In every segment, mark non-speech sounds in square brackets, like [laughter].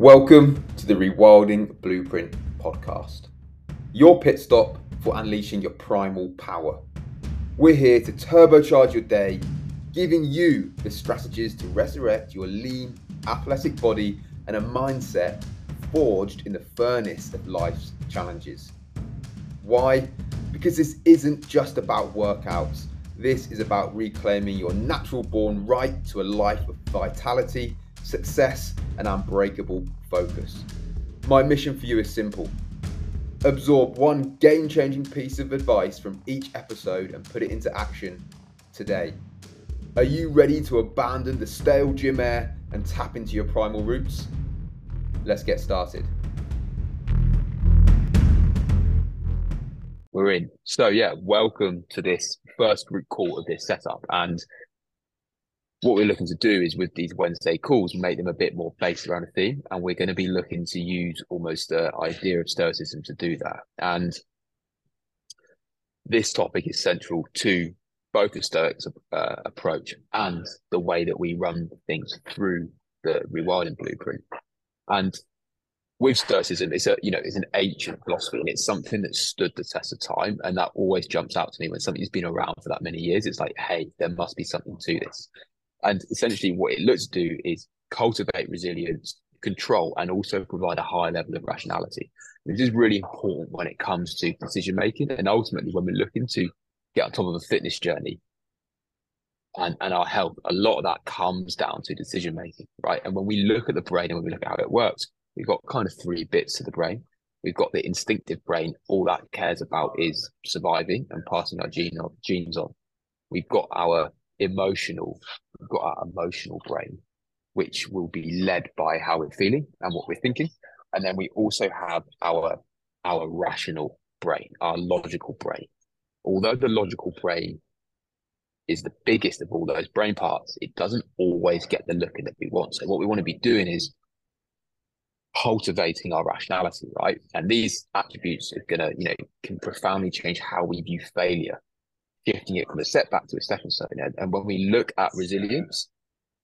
Welcome to the Rewilding Blueprint podcast, your pit stop for unleashing your primal power. We're here to turbocharge your day, giving you the strategies to resurrect your lean, athletic body and a mindset forged in the furnace of life's challenges. Why? Because this isn't just about workouts. This is about reclaiming your natural born right to a life of vitality, success, and unbreakable focus. My mission for you is simple absorb one game changing piece of advice from each episode and put it into action today. Are you ready to abandon the stale gym air and tap into your primal roots? Let's get started. We're in. So, yeah, welcome to this first group call of this setup. And what we're looking to do is with these Wednesday calls, make them a bit more based around a theme. And we're going to be looking to use almost the idea of Stoicism to do that. And this topic is central to both the Stoics uh, approach and the way that we run things through the rewilding blueprint. And with Stoicism, it's a you know it's an ancient philosophy and it's something that stood the test of time, and that always jumps out to me when something's been around for that many years. It's like, hey, there must be something to this. And essentially, what it looks to do is cultivate resilience, control, and also provide a high level of rationality. This is really important when it comes to decision making, and ultimately, when we're looking to get on top of a fitness journey and, and our health, a lot of that comes down to decision making, right? And when we look at the brain and when we look at how it works, we've got kind of three bits to the brain. We've got the instinctive brain. All that cares about is surviving and passing our gene on, genes on. We've got our emotional, we've got our emotional brain, which will be led by how we're feeling and what we're thinking. And then we also have our our rational brain, our logical brain. Although the logical brain is the biggest of all those brain parts, it doesn't always get the look that we want. So what we want to be doing is cultivating our rationality, right? And these attributes are gonna, you know, can profoundly change how we view failure, shifting it from a setback to a stepping stone. And, and when we look at resilience,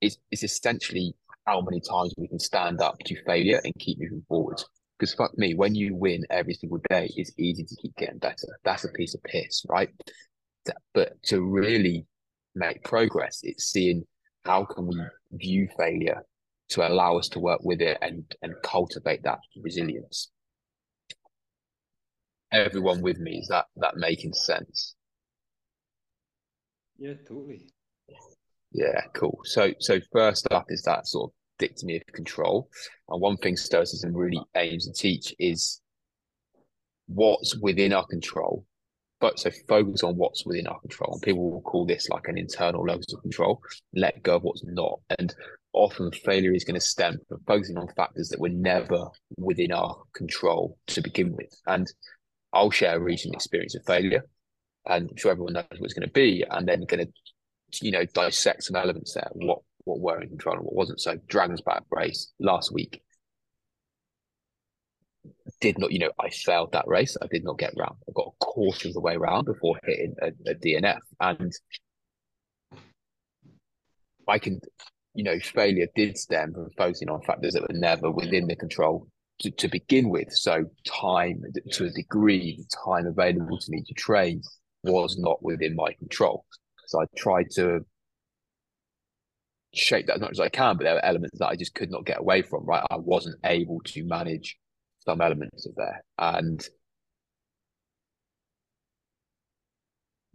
it's, it's essentially how many times we can stand up to failure and keep moving forward. Because fuck me, when you win every single day, it's easy to keep getting better. That's a piece of piss, right? But to really make progress, it's seeing how can we view failure to allow us to work with it and and cultivate that resilience. Everyone with me is that that making sense? Yeah, totally. Yeah, cool. So so first up is that sort of dichotomy of control. And one thing Stoicism really aims to teach is what's within our control. But so focus on what's within our control. And people will call this like an internal locus of control. Let go of what's not. And often failure is going to stem from focusing on factors that were never within our control to begin with. And I'll share a recent experience of failure, and I'm sure everyone knows what it's going to be, and then going to, you know, dissect some elements there, what what were in control and what wasn't. So Dragon's Back race last week did not, you know, I failed that race. I did not get round. I got a quarter of the way round before hitting a, a DNF, and I can you know, failure did stem from focusing on factors that were never within the control to, to begin with. So time, to a degree, the time available to me to train was not within my control. So I tried to shape that as much as I can, but there were elements that I just could not get away from, right? I wasn't able to manage some elements of there. And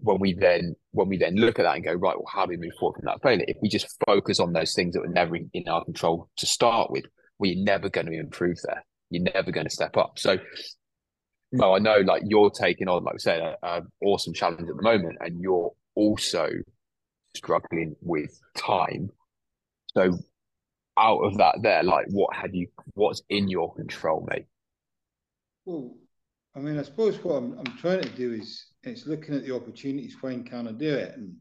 when we then when we then look at that and go right well how do we move forward from that failure if we just focus on those things that were never in our control to start with we're never going to improve there you're never going to step up so well i know like you're taking on like i said an awesome challenge at the moment and you're also struggling with time. So out of that there like what have you what's in your control mate? Well i mean i suppose what i'm, I'm trying to do is it's looking at the opportunities when can I do it? And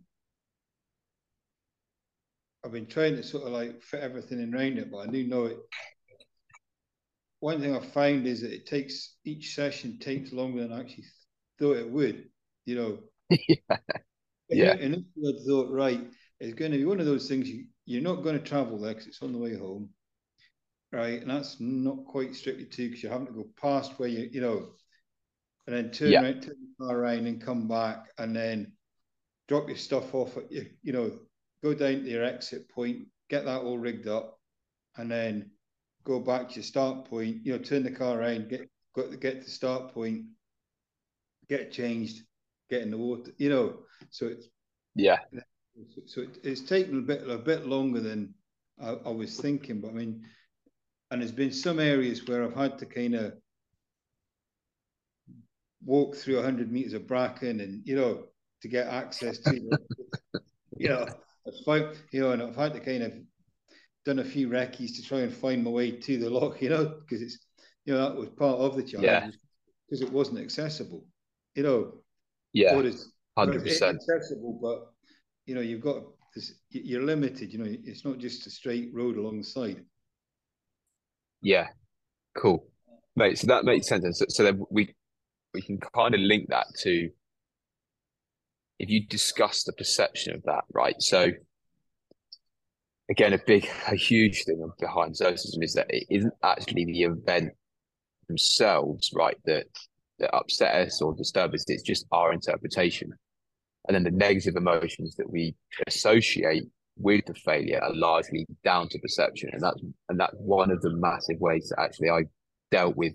I've been trying to sort of like fit everything in around it but I do know it one thing I find is that it takes each session takes longer than I actually thought it would you know [laughs] yeah, yeah. and if you had thought right it's going to be one of those things you, you're not going to travel there because it's on the way home right? And that's not quite strictly true because you're having to go past where you, you know, and then turn Yeah. around, turn the car around and come back and then drop your stuff off at you, you know, go down to your exit point, get that all rigged up, and then go back to your start point, you know, turn the car around, get got get to the start point, get changed, get in the water, you know. So it's Yeah. so it, it's taken a bit a bit longer than I, I was thinking, but I mean, and there's been some areas where I've had to kind of walk through 100 meters of bracken and you know to get access to [laughs] you know I've you know and I've had to kind of done a few recce's to try and find my way to the lock you know because it's you know that was part of the challenge Yeah. because it wasn't accessible you know Yeah. hundred percent accessible but you know you've got this you're limited you know it's not just a straight road along the side Yeah. Cool. Mate, so that makes sense. And so, so then we we can kind of link that to if you discuss the perception of that, right? So again, a big, a huge thing behind Stoicism is that it isn't actually the event themselves, right, that that upset us or disturb us. It's just our interpretation. And then the negative emotions that we associate with the failure are largely down to perception. And that's and that's one of the massive ways that actually I dealt with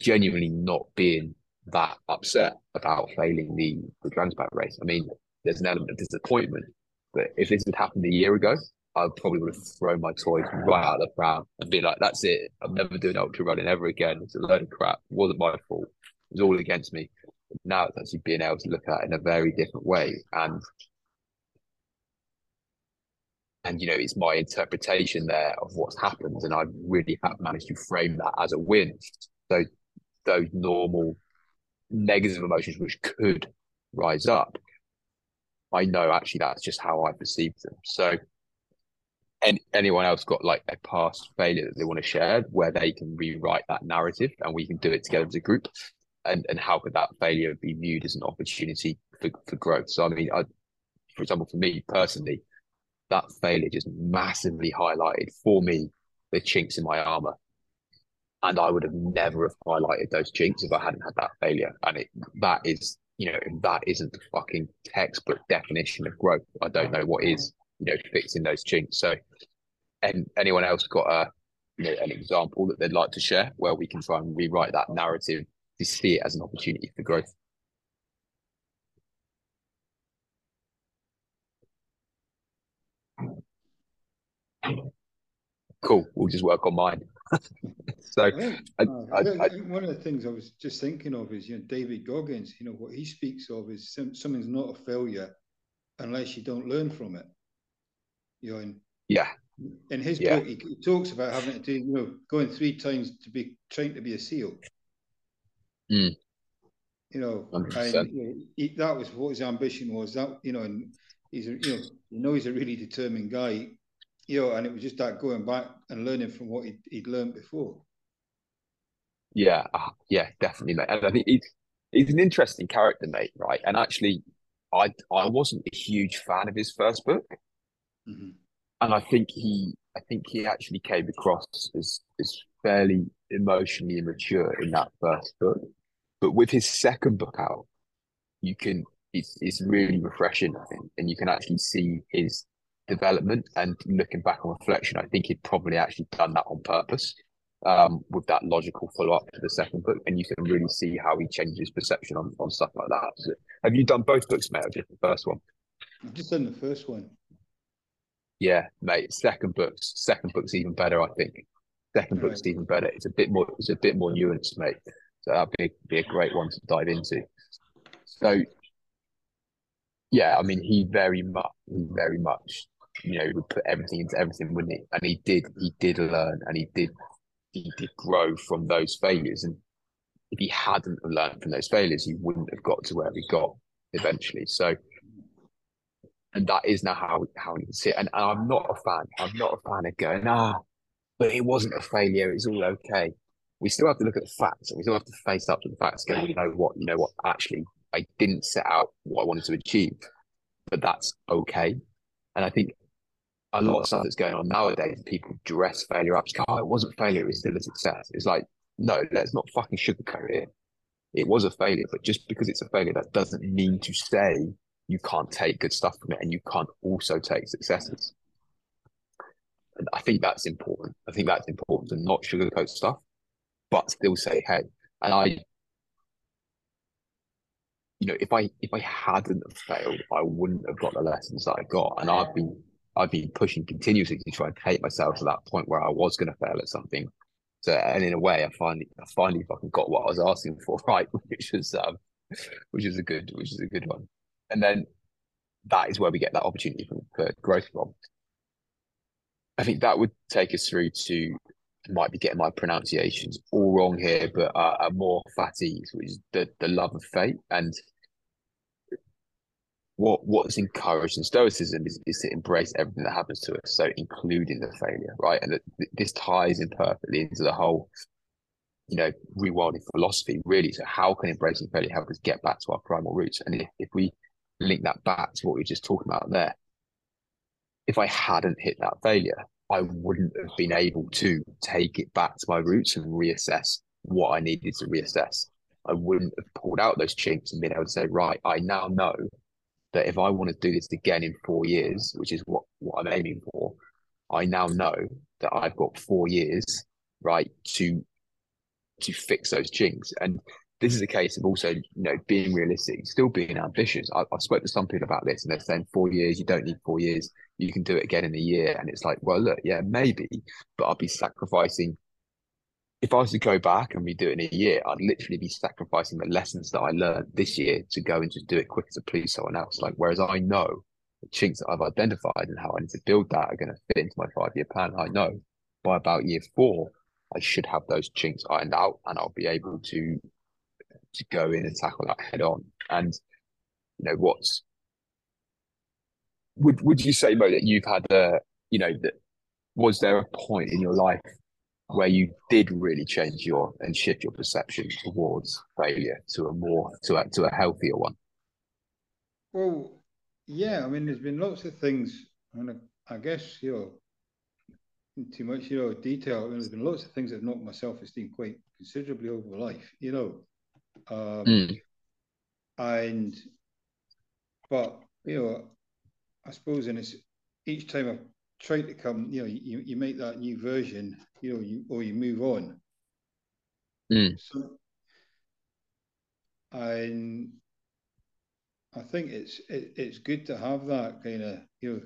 genuinely not being that upset about failing the, the Transpat race. I mean, there's an element of disappointment, but if this had happened a year ago, I probably would have thrown my toys right out of the pram and be like, that's it. I'm never doing ultra running ever again. It's a load of crap. It wasn't my fault. It was all against me. Now it's actually being able to look at it in a very different way. And and you know, it's my interpretation there of what's happened. And I really have managed to frame that as a win. So those normal negative emotions which could rise up, I know actually that's just how I perceive them. So and anyone else got like a past failure that they want to share where they can rewrite that narrative and we can do it together as a group? And and how could that failure be viewed as an opportunity for, for growth? So i mean I, for example for me personally that failure just massively highlighted for me the chinks in my armor. And i would have never have highlighted those chinks if i hadn't had that failure. And it that is you know that isn't the fucking textbook definition of growth. I don't know what is you know fixing those chinks. So and anyone else got a you know an example that they'd like to share where we can try and rewrite that narrative to see it as an opportunity for growth? Cool. We'll just work on mine. [laughs] So I I, uh, I, I think- I, I think one of the things I was just thinking of is, you know, David Goggins, you know, what he speaks of is some, something's not a failure unless you don't learn from it. You know, in, yeah in his Yeah. book, he, he talks about having to do, you know, going three times to be trying to be a SEAL. Mm. You know, and you know, he, that was what his ambition was. That you know, and he's a, you know, you know, he's a really determined guy. You know, and it was just that going back and learning from what he'd, he'd learned before. Yeah, uh, yeah, definitely, mate. And I think he's he's an interesting character, mate. Right? And actually, I I wasn't a huge fan of his first book, Mhm. and I think he I think he actually came across as as fairly emotionally immature in that first book. But with his second book out, you can it's it's really refreshing, I think, and you can actually see his development. And looking back on reflection, I think he'd probably actually done that on purpose um, with that logical follow up to the second book, and you can really see how he changes perception on, on stuff like that. So, have you done both books, mate, or just the first one? I've just done the first one. Yeah, mate. Second book's second book's even better, I think. Second book's even better. It's a bit more. It's a bit more nuanced, mate. So that'd be be a great one to dive into. So, yeah, I mean, he very much, he very much, you know, would put everything into everything, wouldn't he? And he did. He did learn, and he did. He did grow from those failures. And if he hadn't learned from those failures, he wouldn't have got to where he got eventually. So, and that is now how how he see it. And, and I'm not a fan. I'm not a fan of going ah, but it wasn't a failure. It's all okay. We still have to look at the facts, and we still have to face up to the facts. Go, you know what? You know what? Actually, I didn't set out what I wanted to achieve, but that's okay. And I think a lot of stuff that's going on nowadays, people dress failure up. Oh, it wasn't failure, it's still a success. It's like, no, let's not fucking sugarcoat it. It was a failure, but just because it's a failure, that doesn't mean to say you can't take good stuff from it and you can't also take successes. And I think that's important. I think that's important to not sugarcoat stuff, but still say, hey, and I, you know, if I if I hadn't failed, I wouldn't have got the lessons that I got. And I've been I've been pushing continuously to try and take myself to that point where I was going to fail at something. So, and in a way, I finally, I finally fucking got what I was asking for, [laughs] right? Which was, um, which is a good, which is a good one. And then that is where we get that opportunity for, for growth from. I think that would take us through to might be getting my pronunciations all wrong here, but uh, a more fatty, which is the the love of fate. And what what's encouraged in stoicism is, is to embrace everything that happens to us so including the failure right? And this ties in perfectly into the whole you know rewilding philosophy really. So how can embracing failure help us get back to our primal roots? And if, if we link that back to what we were just talking about there if i hadn't hit that failure i wouldn't have been able to take it back to my roots and reassess what i needed to reassess i wouldn't have pulled out those chinks and been able to say right i now know that if I want to do this again in four years, which is what, what I'm aiming for, I now know that I've got four years, right, to to fix those chinks. And this is a case of also, you know, being realistic, still being ambitious. I, I've spoke to some people about this, and they're saying four years, you don't need four years, you can do it again in a year. And it's like, well, look, yeah, maybe, but I'll be sacrificing if I was to go back and redo it in a year, I'd literally be sacrificing the lessons that I learned this year to go and just do it quicker to please someone else. Like, whereas I know the chinks that I've identified and how I need to build that are going to fit into my five year plan. I know by about year four, I should have those chinks ironed out and I'll be able to to go in and tackle that head on. And you know, what's would would you say, Mo, that you've had a you know that was there a point in your life where you did really change your and shift your perception towards failure to a more to a to a healthier one? Well, yeah, I mean, there's been lots of things, and I, I guess you know, too much you know detail. I mean, there's been lots of things that knocked my self esteem quite considerably over life, you know, um, mm. and but you know, I suppose, and it's each time I try to come, you know, you, you make that new version, you know, you or you move on. Mm. So, and I think it's it, it's good to have that kind of you know.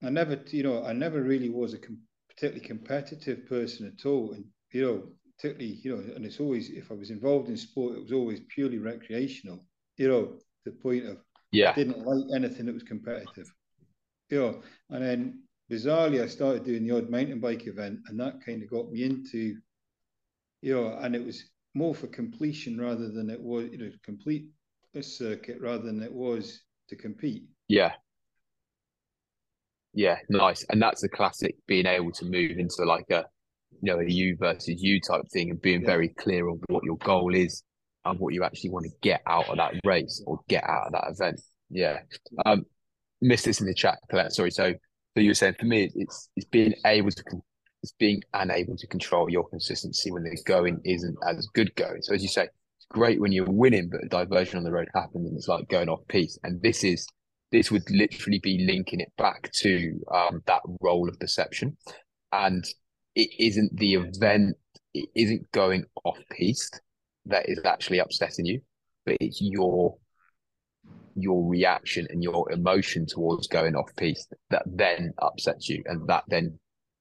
I never, you know, I never really was a com- particularly competitive person at all, and you know, particularly, you know, and it's always if I was involved in sport, it was always purely recreational. You know, the point of yeah. I didn't like anything that was competitive. You know, and then bizarrely, I started doing the odd mountain bike event, and that kind of got me into, you know, and it was more for completion rather than it was, you know, complete a circuit rather than it was to compete. Yeah. Yeah, nice. And that's the classic being able to move into like a, you know, a you versus you type thing and being yeah. very clear on what your goal is and what you actually want to get out of that race or get out of that event. Yeah. Um, missed this in the chat, Colette. Sorry. So, so you were saying for me, it's it's being able to it's being unable to control your consistency when the going isn't as good going. So as you say, it's great when you're winning, but a diversion on the road happens and it's like going off piste. And this is this would literally be linking it back to um, that role of perception. And it isn't the event, it isn't going off piste that is actually upsetting you, but it's your your reaction and your emotion towards going off piste that then upsets you and that then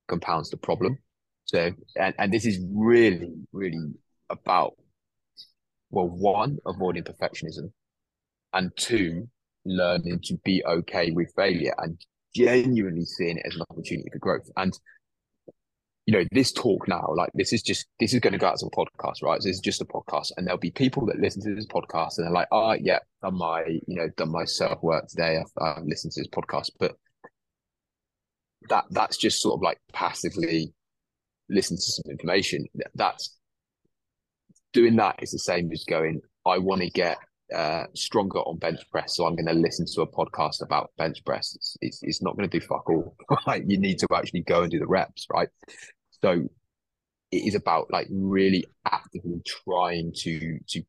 compounds the problem. So and, and this is really, really about well, one, avoiding perfectionism, and two, learning to be okay with failure and genuinely seeing it as an opportunity for growth. And you know, this talk now, like this is just this is going to go out as a podcast, right? So this is just a podcast, and there'll be people that listen to this podcast and they're like, "Oh, yeah, done my, you know, done my self work today. I've, I've listened to this podcast," but that that's just sort of like passively listen to some information. That's doing that is the same as going, "I want to get uh, stronger on bench press, so I'm going to listen to a podcast about bench press. It's, it's, it's not going to do fuck all. [laughs] Right? You need to actually go and do the reps, right? So it is about like really actively trying to to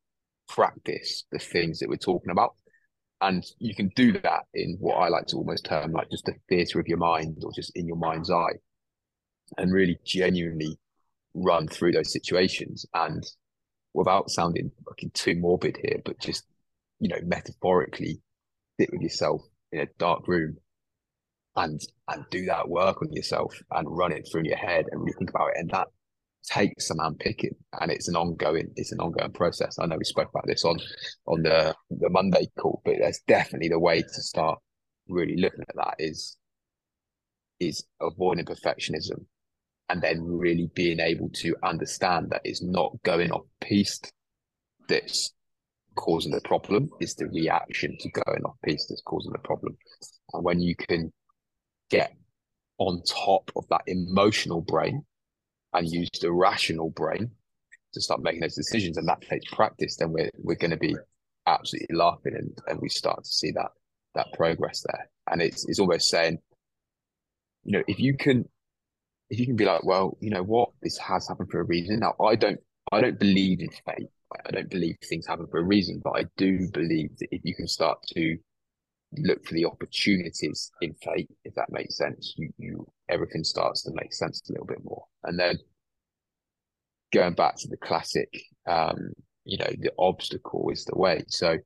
practice the things that we're talking about. And you can do that in what I like to almost term like just the theatre of your mind or just in your mind's eye and really genuinely run through those situations and without sounding fucking too morbid here, but just, you know, metaphorically sit with yourself in a dark room and and do that work on yourself and run it through your head and really think about it. And that takes some unpicking and it's an ongoing it's an ongoing process. I know we spoke about this on on the the Monday call, but that's definitely the way to start really looking at that is is avoiding perfectionism and then really being able to understand that it's not going off piste that's causing the problem, it's the reaction to going off piste that's causing the problem. And when you can get on top of that emotional brain and use the rational brain to start making those decisions, and that takes practice, then we're we're going to be absolutely laughing, and, and we start to see that that progress there. And it's it's almost saying, you know, if you can if you can be like, well, you know what, this has happened for a reason. Now, I don't I don't believe in fate. I don't believe things happen for a reason, but I do believe that if you can start to look for the opportunities in fate, if that makes sense, you, you everything starts to make sense a little bit more. And then going back to the classic, um, you know, the obstacle is the way. So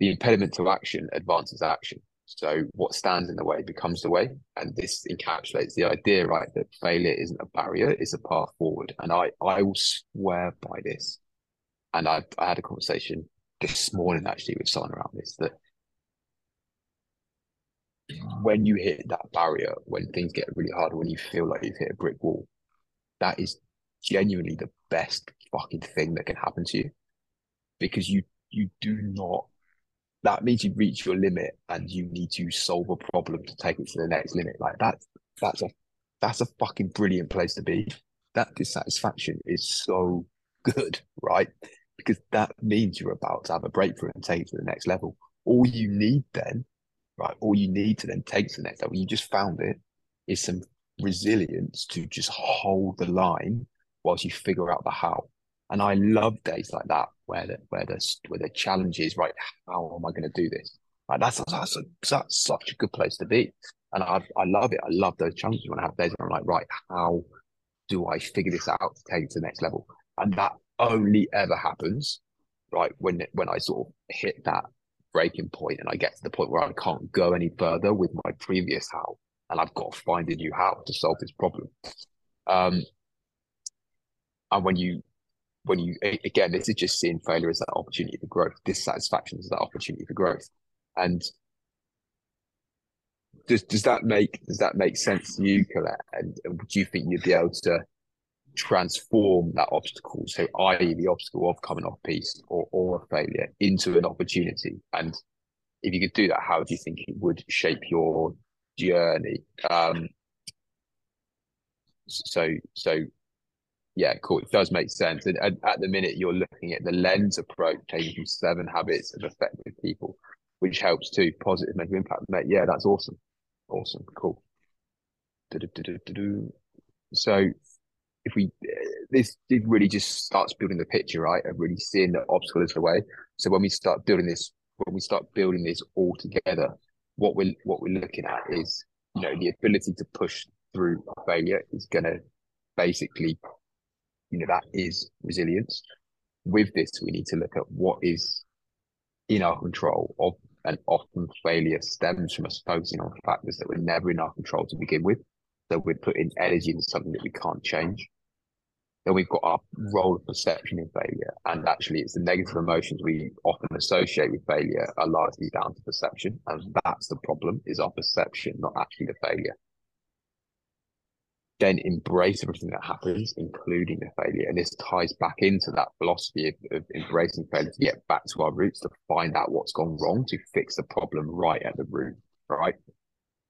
the impediment to action advances action. So what stands in the way becomes the way. And this encapsulates the idea, right, that failure isn't a barrier, it's a path forward. And I, I will swear by this. And I, I had a conversation this morning actually with someone around this that when you hit that barrier, when things get really hard, when you feel like you've hit a brick wall, that is genuinely the best fucking thing that can happen to you. Because you you do not that means you reach your limit and you need to solve a problem to take it to the next limit. Like that that's a that's a fucking brilliant place to be. That dissatisfaction is so good right? Because that means you're about to have a breakthrough and take it to the next level. All you need then right? All you need to then take to the next level, you just found it, is some resilience to just hold the line whilst you figure out the how. And I love days like that where the where the where the challenge is right. How am I going to do this? Like that's that's, a, that's such a good place to be. And I I love it. I love those challenges when I have days where I'm like, right, how do I figure this out to take it to the next level? And that only ever happens, right, when when I sort of hit that breaking point and I get to the point where I can't go any further with my previous how, and I've got to find a new how to solve this problem. Um, and when you, when you again, this is just seeing failure as that opportunity for growth, dissatisfaction as that opportunity for growth, and does does that make does that make sense to you, Colette? And, and do you think you'd be able to transform that obstacle, so i.e. the obstacle of coming off piste or, or a failure into an opportunity. And if you could do that, how do you think it would shape your journey? Um, so, so yeah, cool. It does make sense. And, and, at the minute, you're looking at the lens approach, taking from seven habits of effective people, which helps to Positive mental impact. Yeah, that's awesome. Awesome. Cool. So if we this it really just starts building the picture right? Of really seeing the obstacle as the way. So when we start building this when we start building this all together what we're what we're looking at is you know the ability to push through failure is going to basically you know that is resilience. With this we need to look at what is in our control of and often failure stems from us focusing on factors that were never in our control to begin with. So we're putting energy into something that we can't change. Then we've got our role of perception in failure. And actually, it's the negative emotions we often associate with failure are largely down to perception. And that's the problem, is our perception, not actually the failure. Then embrace everything that happens, including the failure. And this ties back into that philosophy of, of embracing failure to get back to our roots, to find out what's gone wrong, to fix the problem right at the root, right?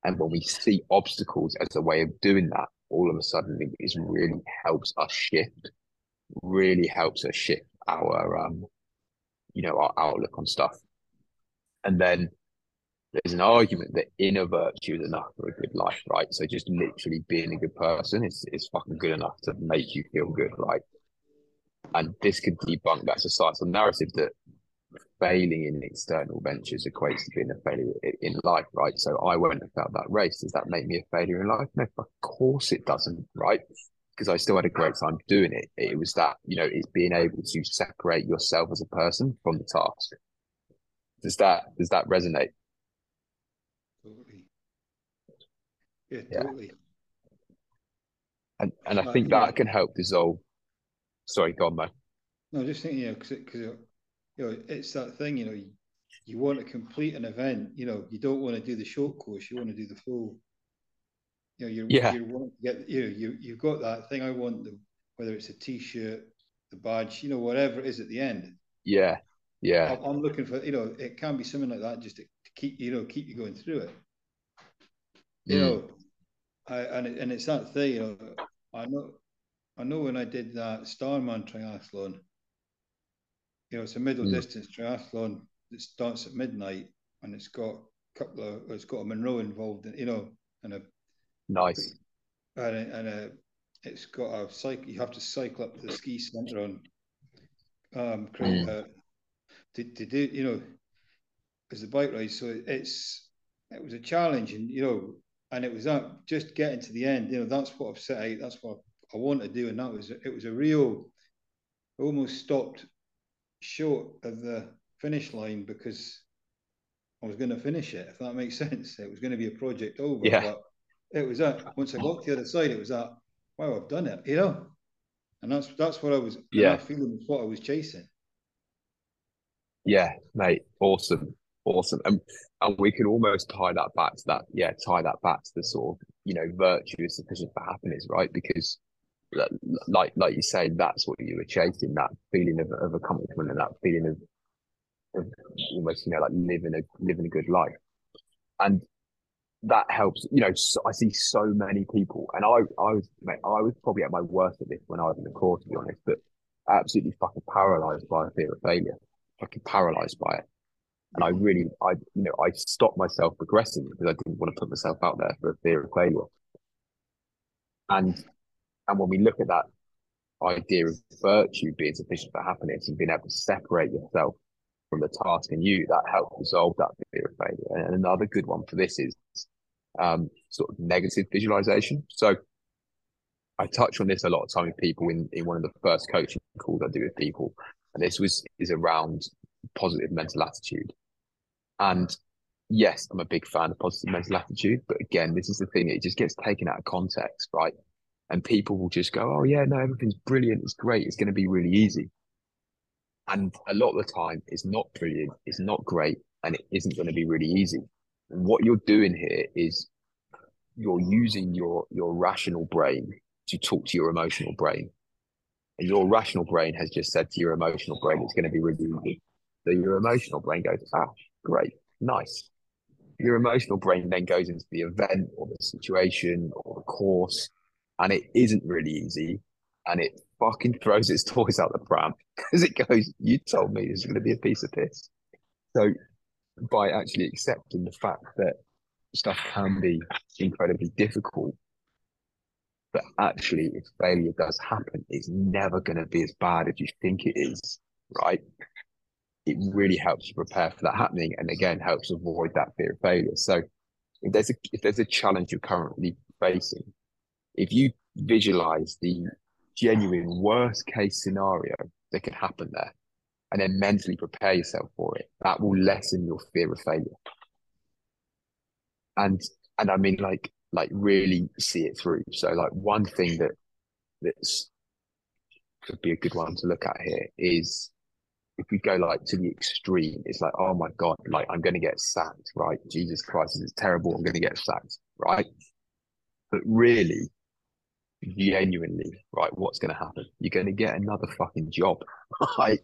And when we see obstacles as a way of doing that, all of a sudden it really helps us shift, really helps us shift our um, you know, our outlook on stuff. And then there's an argument that inner virtue is enough for a good life, right? So just literally being a good person is, is fucking good enough to make you feel good, right? And this could debunk that societal narrative that failing in external ventures equates to being a failure in life, right? So I won't have felt that race. Does that make me a failure in life? No, of course it doesn't, right? Because I still had a great time doing it. It was that, you know, it's being able to separate yourself as a person from the task. Does that does that resonate? Totally. Yeah, totally. And and I think that can help dissolve. Sorry, go on, man. No, just thinking, yeah, because because you know it's that thing, you know, you, you want to complete an event, you know, you don't want to do the short course, you want to do the full. You know, you're yeah. you want to get you know you you've got that thing. I want the whether it's a t-shirt, the badge, you know, whatever it is at the end. Yeah, yeah. I'm looking for you know it can be something like that just to, to keep you know keep you going through it. You mm. know, I and it, and it's that thing. You know, I know I know when I did that Starman triathlon. You know, it's a middle mm. distance triathlon that starts at midnight, and it's got a couple of it's got a Munro involved in you know and a nice and a, and a it's got a cycle. You have to cycle up to the ski centre on um, mm. uh, to, to do, you know, as a bike ride. So it's it was a challenge, and you know, and it was that just getting to the end. You know, that's what I've set out. That's what I want to do, and that was it. Was a real. I almost stopped short of the finish line because I was going to finish it. If that makes sense, it was going to be a project over. Yeah. But it was that once I got to the other side, it was that wow, I've done it. You know, and that's that's what I was. Yeah. feeling was what I was chasing. Yeah, mate, awesome, awesome, and and we can almost tie that back to that. Yeah, tie that back to the sort of you know virtue is sufficient for happiness, right? Because like like you say, that's what you were chasing that feeling of, of accomplishment and that feeling of, of almost you know like living a living a good life, and that helps. You know, so I see so many people, and I I was mate, I was probably at my worst at this when I was in the course, to be honest, but absolutely fucking paralyzed by a fear of failure fucking paralyzed by it. And I really, I, you know, I stopped myself progressing because I didn't want to put myself out there for a fear of failure. And, and when we look at that idea of virtue being sufficient for happiness and being able to separate yourself from the task and you, that helps resolve that fear of failure. And another good one for this is um, sort of negative visualization. So I touch on this a lot of time with people in, in one of the first coaching calls I do with people. And this was is around positive mental attitude. And yes, I'm a big fan of positive mental attitude, but again, this is the thing, it just gets taken out of context, right? And people will just go, Oh yeah, no, everything's brilliant, it's great, it's gonna be really easy. And a lot of the time it's not brilliant, it's not great, and it isn't gonna be really easy. And what you're doing here is you're using your your rational brain to talk to your emotional brain and your rational brain has just said to your emotional brain it's going to be really easy. So your emotional brain goes, ah, great, nice. Your emotional brain then goes into the event or the situation or the course, and it isn't really easy. And it fucking throws its toys out the pram [laughs] because it goes, You told me this is going to be a piece of piss. So by actually accepting the fact that stuff can be incredibly difficult but actually, if failure does happen, it's never going to be as bad as you think it is, right? It really helps you prepare for that happening, and again, helps avoid that fear of failure. So, if there's a if there's a challenge you're currently facing, if you visualize the genuine worst case scenario that could happen there, and then mentally prepare yourself for it, that will lessen your fear of failure. And and I mean, like like really see it through. So like one thing that that's could be a good one to look at here is if we go like to the extreme, it's like, oh my God, like I'm going to get sacked, right? Jesus Christ, is terrible. I'm going to get sacked, right? But really, genuinely, right, what's going to happen? You're going to get another fucking job, [laughs] right?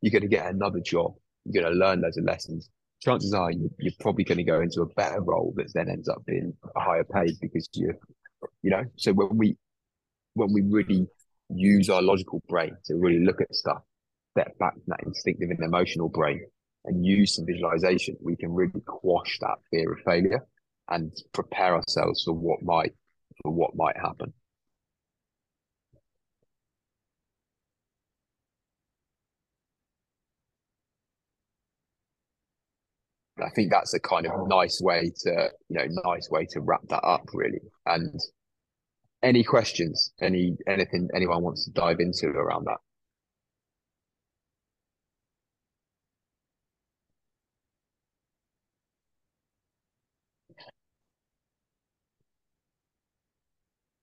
You're going to get another job. You're going to learn loads of lessons chances are you, you're probably going to go into a better role that then ends up being higher paid because you, you know. So when we when we really use our logical brain to really look at stuff, step back from that instinctive and emotional brain and use some visualization, we can really quash that fear of failure and prepare ourselves for what might for what might happen. I think that's a kind of oh. nice way to, you know, nice way to wrap that up really. And any questions, any anything anyone wants to dive into around that?